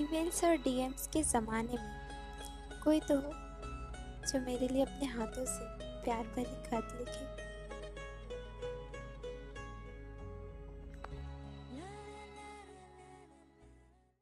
Emails और DMs के ज़माने में कोई तो हो जो मेरे लिए अपने हाथों से प्यार भरी खत लिखे।